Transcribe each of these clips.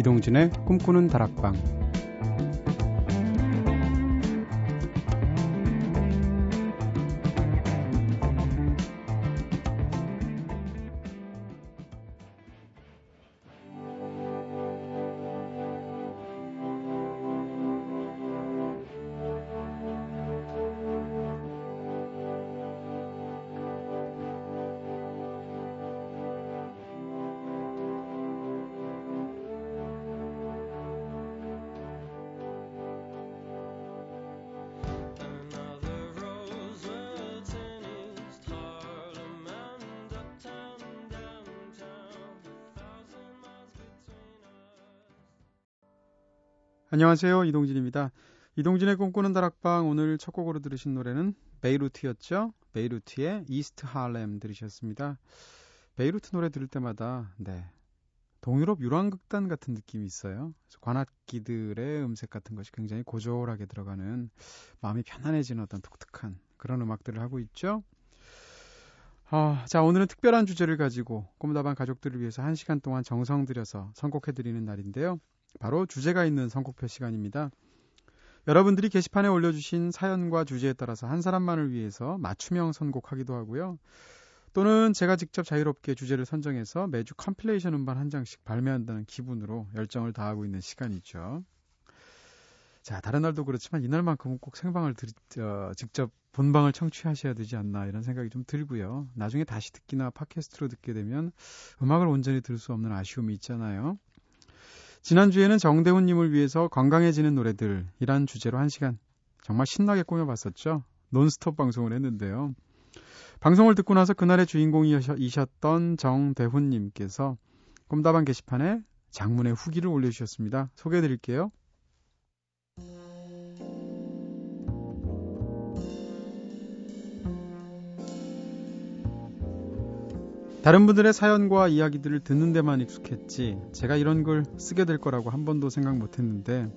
이동진의 꿈꾸는 다락방 안녕하세요. 이동진입니다. 이동진의 꿈꾸는 다락방 오늘 첫 곡으로 들으신 노래는 베이루트였죠. 베이루트의 East Harlem 들으셨습니다. 베이루트 노래 들을 때마다 네. 동유럽 유랑극단 같은 느낌이 있어요. 관악기들의 음색 같은 것이 굉장히 고졸하게 들어가는 마음이 편안해지는 어떤 독특한 그런 음악들을 하고 있죠. 아, 자, 오늘은 특별한 주제를 가지고 꿈다방 가족들을 위해서 한 시간 동안 정성 들여서 선곡해드리는 날인데요. 바로 주제가 있는 선곡표 시간입니다. 여러분들이 게시판에 올려주신 사연과 주제에 따라서 한 사람만을 위해서 맞춤형 선곡하기도 하고요. 또는 제가 직접 자유롭게 주제를 선정해서 매주 compilation 음반 한 장씩 발매한다는 기분으로 열정을 다하고 있는 시간이죠. 자, 다른 날도 그렇지만 이날만큼은 꼭 생방을 들, 어, 직접 본방을 청취하셔야 되지 않나 이런 생각이 좀 들고요. 나중에 다시 듣기나 팟캐스트로 듣게 되면 음악을 온전히 들을 수 없는 아쉬움이 있잖아요. 지난주에는 정대훈님을 위해서 건강해지는 노래들이란 주제로 한 시간 정말 신나게 꾸며봤었죠. 논스톱 방송을 했는데요. 방송을 듣고 나서 그날의 주인공이셨던 정대훈님께서 꿈다방 게시판에 장문의 후기를 올려주셨습니다. 소개해드릴게요. 다른 분들의 사연과 이야기들을 듣는 데만 익숙했지 제가 이런 걸 쓰게 될 거라고 한 번도 생각 못 했는데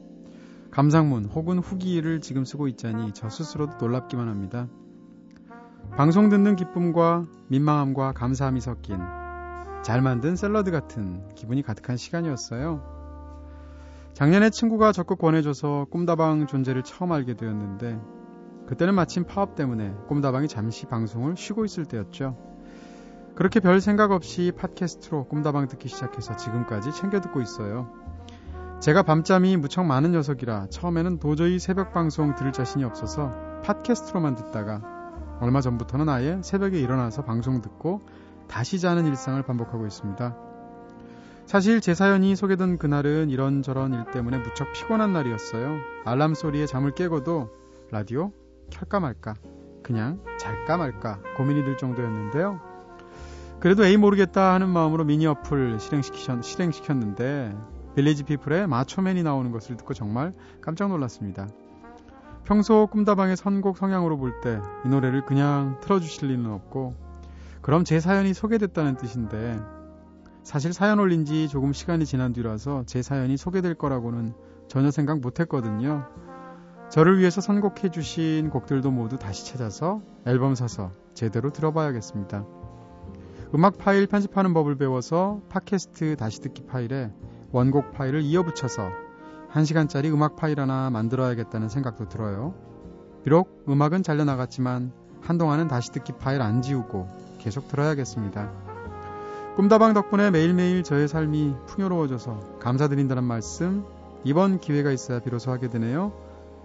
감상문 혹은 후기를 지금 쓰고 있자니 저 스스로도 놀랍기만 합니다. 방송 듣는 기쁨과 민망함과 감사함이 섞인 잘 만든 샐러드 같은 기분이 가득한 시간이었어요. 작년에 친구가 적극 권해줘서 꿈다방 존재를 처음 알게 되었는데 그때는 마침 파업 때문에 꿈다방이 잠시 방송을 쉬고 있을 때였죠. 그렇게 별 생각 없이 팟캐스트로 꿈다방 듣기 시작해서 지금까지 챙겨 듣고 있어요. 제가 밤잠이 무척 많은 녀석이라 처음에는 도저히 새벽 방송 들을 자신이 없어서 팟캐스트로만 듣다가 얼마 전부터는 아예 새벽에 일어나서 방송 듣고 다시 자는 일상을 반복하고 있습니다. 사실 제 사연이 소개된 그날은 이런저런 일 때문에 무척 피곤한 날이었어요. 알람 소리에 잠을 깨고도 라디오 켤까 말까, 그냥 잘까 말까 고민이 들 정도였는데요. 그래도 에이 모르겠다 하는 마음으로 미니 어플 실행시키셨, 실행시켰는데 빌리지 피플의 마초맨이 나오는 것을 듣고 정말 깜짝 놀랐습니다. 평소 꿈다방의 선곡 성향으로 볼 때 이 노래를 그냥 틀어주실 리는 없고 그럼 제 사연이 소개됐다는 뜻인데 사실 사연 올린 지 조금 시간이 지난 뒤라서 제 사연이 소개될 거라고는 전혀 생각 못 했거든요. 저를 위해서 선곡해 주신 곡들도 모두 다시 찾아서 앨범 사서 제대로 들어봐야겠습니다. 음악 파일 편집하는 법을 배워서 팟캐스트 다시 듣기 파일에 원곡 파일을 이어붙여서 1시간짜리 음악 파일 하나 만들어야겠다는 생각도 들어요. 비록 음악은 잘려나갔지만 한동안은 다시 듣기 파일 안 지우고 계속 들어야겠습니다. 꿈다방 덕분에 매일매일 저의 삶이 풍요로워져서 감사드린다는 말씀 이번 기회가 있어야 비로소 하게 되네요.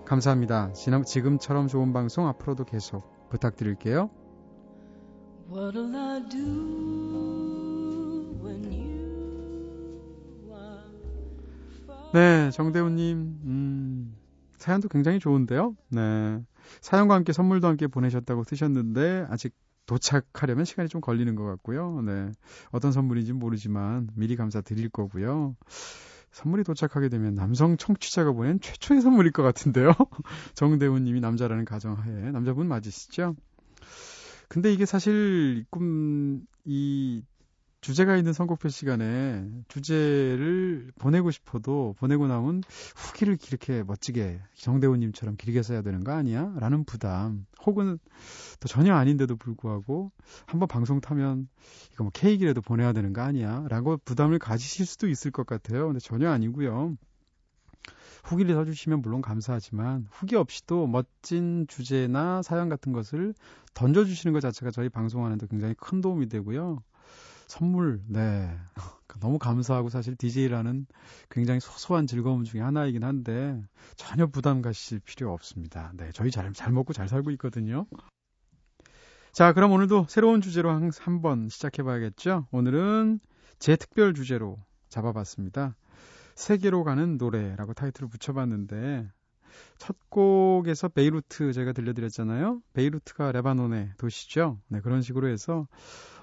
감사합니다. 지금처럼 좋은 방송 앞으로도 계속 부탁드릴게요. What'll I do when you are 네, 정대훈님, 음, 사연도 굉장히 좋은데요. 네. 사연과 함께 선물도 함께 보내셨다고 쓰셨는데, 아직 도착하려면 시간이 좀 걸리는 것 같고요. 네. 어떤 선물인지 모르지만 미리 감사드릴 거고요. 선물이 도착하게 되면 남성 청취자가 보낸 최초의 선물일 것 같은데요. 정대훈 님이 남자라는 가정하에 남자분 맞으시죠? 근데 이게 사실 꿈, 이 주제가 있는 선곡표 시간에 주제를 보내고 싶어도 보내고 나면 후기를 이렇게 멋지게 정대훈님처럼 길게 써야 되는 거 아니야? 라는 부담 혹은 또 전혀 아닌데도 불구하고 한번 방송 타면 이거 뭐 케이크라도 보내야 되는 거 아니야? 라고 부담을 가지실 수도 있을 것 같아요. 근데 전혀 아니고요. 후기를 써주시면 물론 감사하지만 후기 없이도 멋진 주제나 사연 같은 것을 던져주시는 것 자체가 저희 방송하는데 굉장히 큰 도움이 되고요. 선물, 네. 너무 감사하고 사실 DJ라는 굉장히 소소한 즐거움 중에 하나이긴 한데 전혀 부담 가실 필요 없습니다. 네. 저희 잘, 잘 먹고 잘 살고 있거든요. 자, 그럼 오늘도 새로운 주제로 한, 한번 시작해 봐야겠죠? 오늘은 제 특별 주제로 잡아봤습니다. 세계로 가는 노래라고 타이틀을 붙여봤는데 첫 곡에서 베이루트 제가 들려드렸잖아요. 베이루트가 레바논의 도시죠. 네, 그런 식으로 해서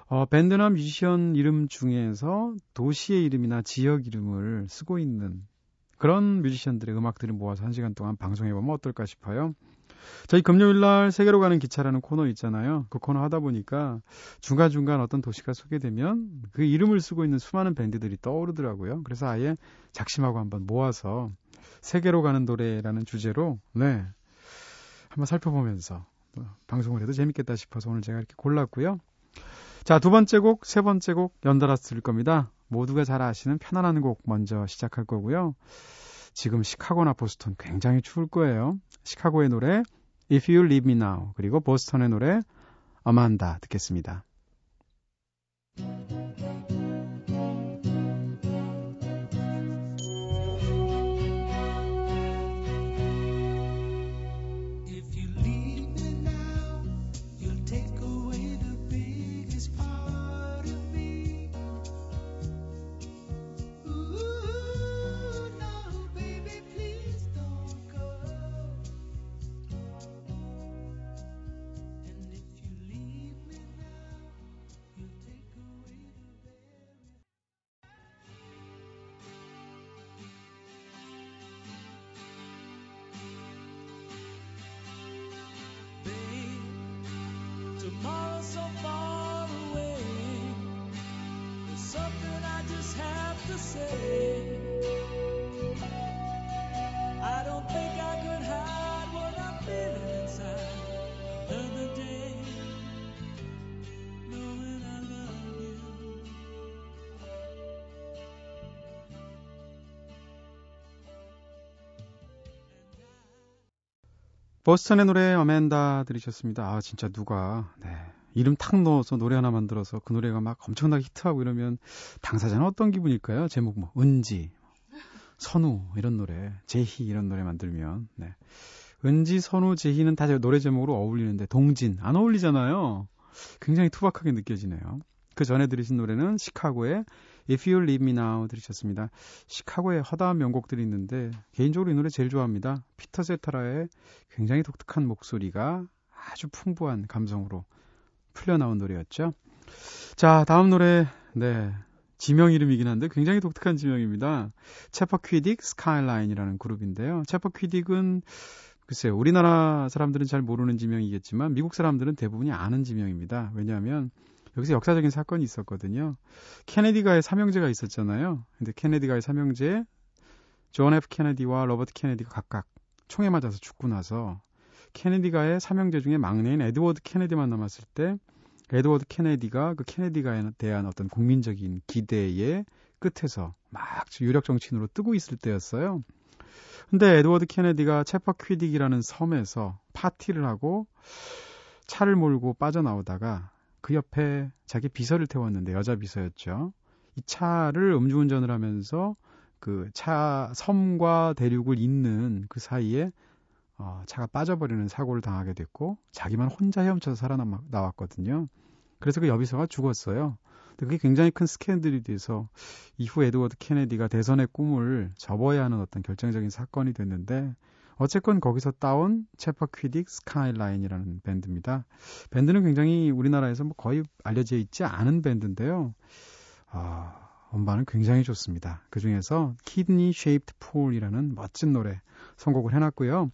어, 밴드나 뮤지션 이름 중에서 도시의 이름이나 지역 이름을 쓰고 있는 그런 뮤지션들의 음악들을 모아서 한 시간 동안 방송해보면 어떨까 싶어요. 저희 금요일 날 세계로 가는 기차라는 코너 있잖아요. 그 코너 하다 보니까 중간중간 어떤 도시가 소개되면 그 이름을 쓰고 있는 수많은 밴드들이 떠오르더라고요. 그래서 아예 작심하고 한번 모아서 세계로 가는 노래라는 주제로 네. 한번 살펴보면서 방송을 해도 재밌겠다 싶어서 오늘 제가 이렇게 골랐고요. 자, 두 번째 곡, 세 번째 곡 연달아서 들을 겁니다. 모두가 잘 아시는 편안한 곡 먼저 시작할 거고요. 지금 시카고나 보스턴 굉장히 추울 거예요. 시카고의 노래 If You Leave Me Now 그리고 보스턴의 노래 아만다 듣겠습니다. 버스턴의 노래 어맨다 들으셨습니다. 아 진짜 누가 네. 이름 탁 넣어서 노래 하나 만들어서 그 노래가 막 엄청나게 히트하고 이러면 당사자는 어떤 기분일까요? 제목 뭐 은지, 선우 이런 노래, 제희 이런 노래 만들면 네. 은지, 선우, 제희는 다 노래 제목으로 어울리는데 동진 안 어울리잖아요. 굉장히 투박하게 느껴지네요. 그 전에 들으신 노래는 시카고의 If You Leave Me Now 들으셨습니다. 시카고의 허다한 명곡들이 있는데 개인적으로 이 노래 제일 좋아합니다. 피터 세타라의 굉장히 독특한 목소리가 아주 풍부한 감성으로 풀려나온 노래였죠. 자, 다음 노래 네. 지명 이름이긴 한데 굉장히 독특한 지명입니다. 체퍼 퀴딕 스카이라인이라는 그룹인데요. 체퍼 퀴딕은 글쎄요, 우리나라 사람들은 잘 모르는 지명이겠지만 미국 사람들은 대부분이 아는 지명입니다. 왜냐하면 여기서 역사적인 사건이 있었거든요. 케네디가의 사명제가 있었잖아요. 근데 케네디가의 사명제에 존 F 케네디와 로버트 케네디가 각각 총에 맞아서 죽고 나서 케네디가의 사형제 중에 막내인 에드워드 케네디만 남았을 때 에드워드 케네디가 그 케네디가에 대한 어떤 국민적인 기대의 끝에서 막 유력 정치인으로 뜨고 있을 때였어요. 근데 에드워드 케네디가 Chappaquiddick이라는 섬에서 파티를 하고 차를 몰고 빠져나오다가 그 옆에 자기 비서를 태웠는데 여자 비서였죠. 이 차를 음주운전을 하면서 그 차 섬과 대륙을 잇는 그 사이에 어, 차가 빠져버리는 사고를 당하게 됐고 자기만 혼자 헤엄쳐서 살아나왔거든요. 그래서 그 여비서가 죽었어요. 근데 그게 굉장히 큰 스캔들이 돼서 이후 에드워드 케네디가 대선의 꿈을 접어야 하는 어떤 결정적인 사건이 됐는데 어쨌건 거기서 따온 체퍼 퀴딕 스카이라인이라는 밴드입니다. 밴드는 굉장히 우리나라에서 뭐 거의 알려져 있지 않은 밴드인데요. 아, 음반은 굉장히 좋습니다. 그 중에서 Kidney Shaped Pool이라는 멋진 노래 선곡을 해놨고요.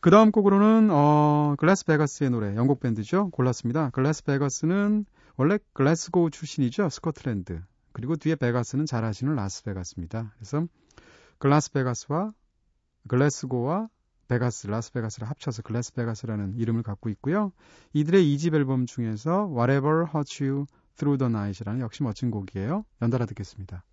그 다음 곡으로는 어, Glasvegas의 노래, 영국 밴드죠. 골랐습니다. Glasvegas는 원래 글래스고 출신이죠. 스코틀랜드. 그리고 뒤에 베가스는 잘 아시는 라스베가스입니다. 그래서 Glasvegas와 글래스고와 베가스, 라스베가스를 합쳐서 글래스베가스라는 이름을 갖고 있고요. 이들의 2집 앨범 중에서 Whatever Hurts You Through the Night이라는 역시 멋진 곡이에요. 연달아 듣겠습니다.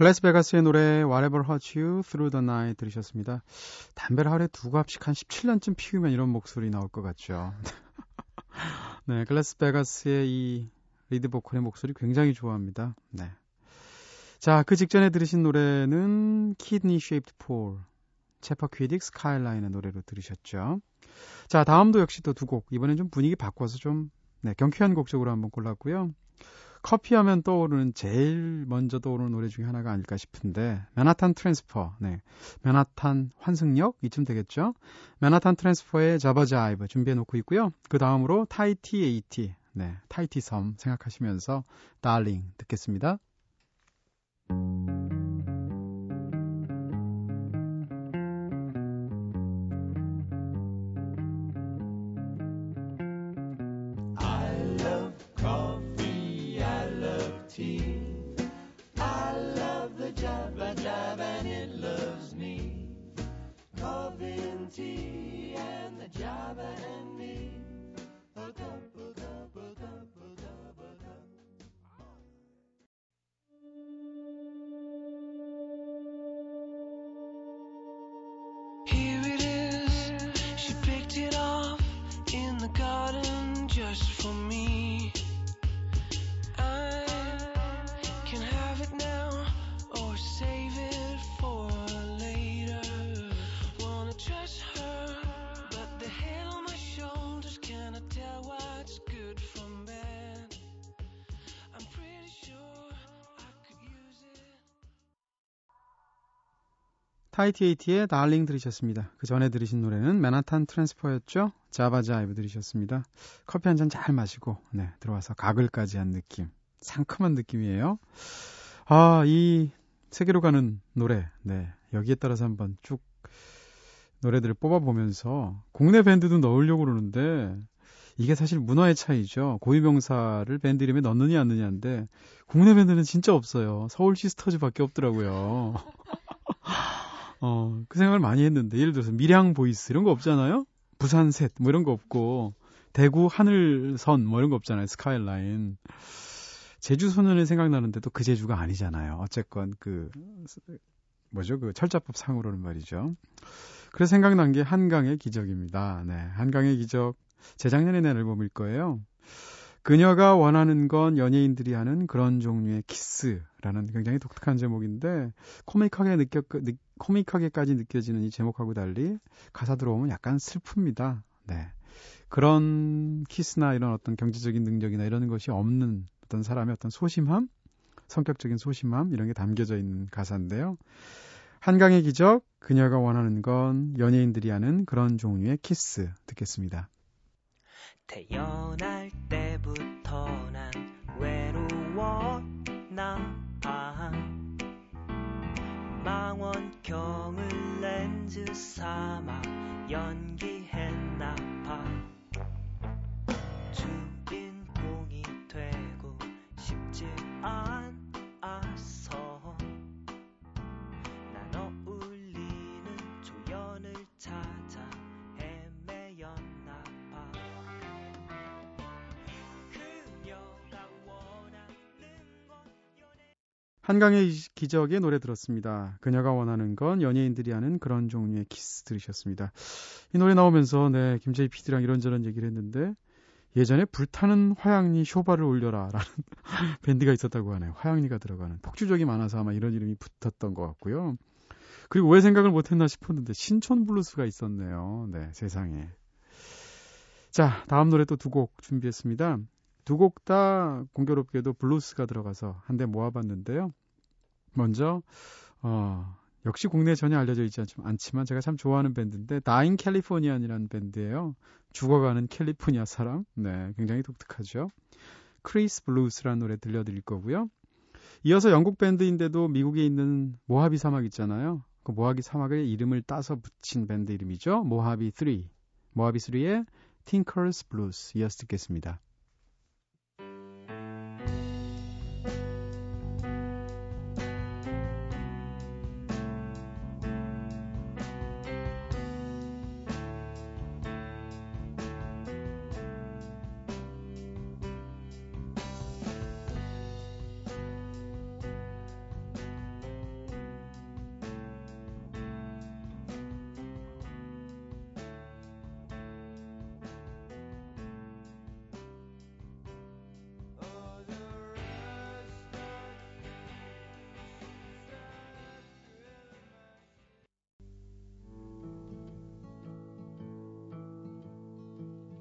Glasvegas의 노래 Whatever Hurts You Through the Night 들으셨습니다. 담배를 하루에 두 갑씩 한 17년쯤 피우면 이런 목소리 나올 것 같죠. 네, Glasvegas의 이 리드 보컬의 목소리 굉장히 좋아합니다. 네. 자, 그 직전에 들으신 노래는 Kidney Shaped Pool, Chappaquiddick Skyline의 노래로 들으셨죠. 자, 다음도 역시 또 두 곡. 이번엔 좀 분위기 바꿔서 좀 네, 경쾌한 곡 쪽으로 한번 골랐고요. 커피 하면 떠오르는 제일 먼저 떠오르는 노래 중에 하나가 아닐까 싶은데 Manhattan Transfer. 네. 맨하탄 환승역? 이쯤 되겠죠? Manhattan Transfer의 Java Jive 준비해 놓고 있고요. 그 다음으로 Tahiti 80 네. 타이티 섬 생각하시면서 Darling 듣겠습니다. guarantee. Tahiti 80의 Darling 들으셨습니다. 그 전에 들으신 노래는 Manhattan Transfer였죠. Java Jive 들으셨습니다. 커피 한 잔 잘 마시고 네, 들어와서 가글까지 한 느낌. 상큼한 느낌이에요. 아, 이 세계로 가는 노래. 네. 여기에 따라서 한번 쭉 노래들을 뽑아보면서 국내 밴드도 넣으려고 그러는데 이게 사실 문화의 차이죠. 고유명사를 밴드 이름에 넣느냐 안 넣느냐인데 국내 밴드는 진짜 없어요. 서울 시스터즈밖에 없더라고요. 어, 그 생각을 많이 했는데, 예를 들어서 밀양 Boys 이런 거 없잖아요? 부산 셋, 뭐 이런 거 없고, 대구 하늘선 뭐 이런 거 없잖아요. 스카이라인. 제주 소년이 생각나는데 또 그 제주가 아니잖아요. 어쨌건 그, 뭐죠? 그 철자법 상으로는 말이죠. 그래서 생각난 게 한강의 기적입니다. 네. 한강의 기적. 재작년에 낸 앨범일 거예요. 그녀가 원하는 건 연예인들이 하는 그런 종류의 키스라는 굉장히 독특한 제목인데 코믹하게 느껴 느, 코믹하게까지 느껴지는 이 제목하고 달리 가사 들어오면 약간 슬픕니다. 네. 그런 키스나 이런 어떤 경제적인 능력이나 이런 것이 없는 어떤 사람의 어떤 소심함, 성격적인 소심함 이런 게 담겨져 있는 가사인데요. 한강의 기적, 그녀가 원하는 건 연예인들이 하는 그런 종류의 키스 듣겠습니다. 태어날 때부터 난 렌즈 삼아 연기했나 봐. 주인공이 되고 싶지 않아 한강의 기적의 노래 들었습니다. 그녀가 원하는 건 연예인들이 하는 그런 종류의 키스 들으셨습니다. 이 노래 나오면서 네 김재희 PD랑 이런저런 얘기를 했는데 예전에 불타는 화양리 쇼바를 올려라 라는 밴드가 있었다고 하네요. 화양리가 들어가는 폭주족이 많아서 아마 이런 이름이 붙었던 것 같고요. 그리고 왜 생각을 못했나 싶었는데 신촌 블루스가 있었네요. 네 세상에. 자 다음 노래 또 두 곡 준비했습니다. 두 곡 다 공교롭게도 블루스가 들어가서 한데 모아봤는데요. 먼저 어, 역시 국내에 전혀 알려져 있지 않지만 제가 참 좋아하는 밴드인데 Dying Californian이라는 밴드예요. 죽어가는 캘리포니아 사람. 네, 굉장히 독특하죠. 크리스 블루스라는 노래 들려드릴 거고요. 이어서 영국 밴드인데도 미국에 있는 모하비 사막 있잖아요. 그 모하비 사막의 이름을 따서 붙인 밴드 이름이죠. Mojave 3. 모하비 3의 Tinker's Blues 이어서 듣겠습니다.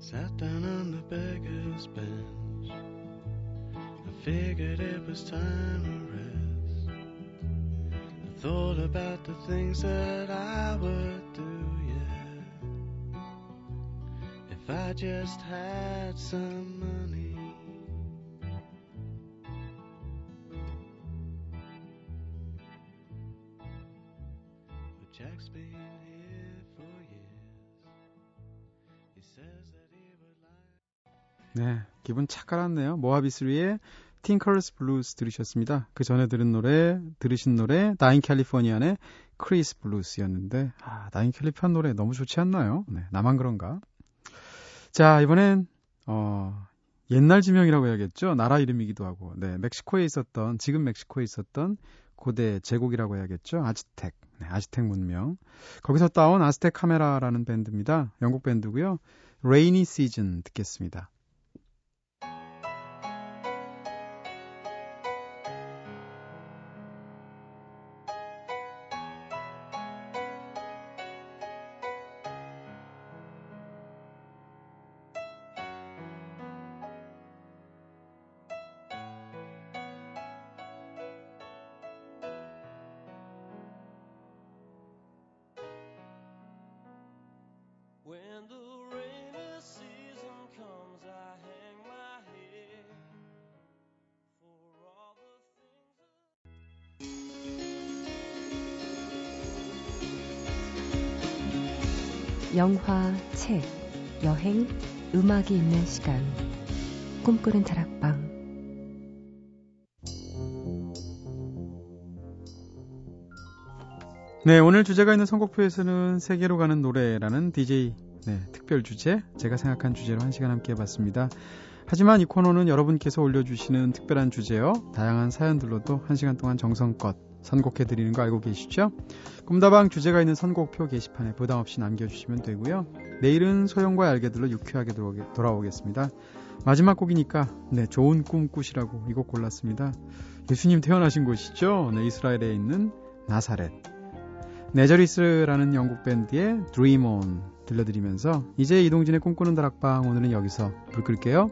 Sat down on the beggar's bench. I figured it was time to rest. I thought about the things that I would do, yeah. If I just had some money. 기분 착 깔았네요. Mojave 3의 Tinker's Blues 들으셨습니다. 그 전에 들은 노래, 들으신 노래, Dying Californian의 크리스 블루스였는데, 아, Dying Californian 노래 너무 좋지 않나요? 네, 나만 그런가? 자, 이번엔, 어, 옛날 지명이라고 해야겠죠? 나라 이름이기도 하고, 네, 멕시코에 있었던, 지금 멕시코에 있었던 고대 제국이라고 해야겠죠? 아즈텍, 네, 아즈텍 문명. 거기서 따온 Aztec Camera라는 밴드입니다. 영국 밴드고요. 레이니 시즌 듣겠습니다. 영화, 책, 여행, 음악이 있는 시간. 꿈꾸는 다락방. 네, 오늘 주제가 있는 선곡표에서는 세계로 가는 노래라는 DJ 네, 특별 주제, 제가 생각한 주제로 한 시간 함께 해봤습니다. 하지만 이 코너는 여러분께서 올려주시는 특별한 주제요, 다양한 사연들로도 한 시간 동안 정성껏 선곡해드리는 거 알고 계시죠? 꿈다방 주제가 있는 선곡표 게시판에 부담 없이 남겨주시면 되고요. 내일은 소영과 알게들로 유쾌하게 돌아오겠습니다. 마지막 곡이니까 네 좋은 꿈 꾸시라고 이 곡 골랐습니다. 예수님 태어나신 곳이죠. 네, 이스라엘에 있는 나사렛. 네저리스라는 영국 밴드의 Dream On 들려드리면서 이제 이동진의 꿈꾸는 다락방 오늘은 여기서 불 끌게요.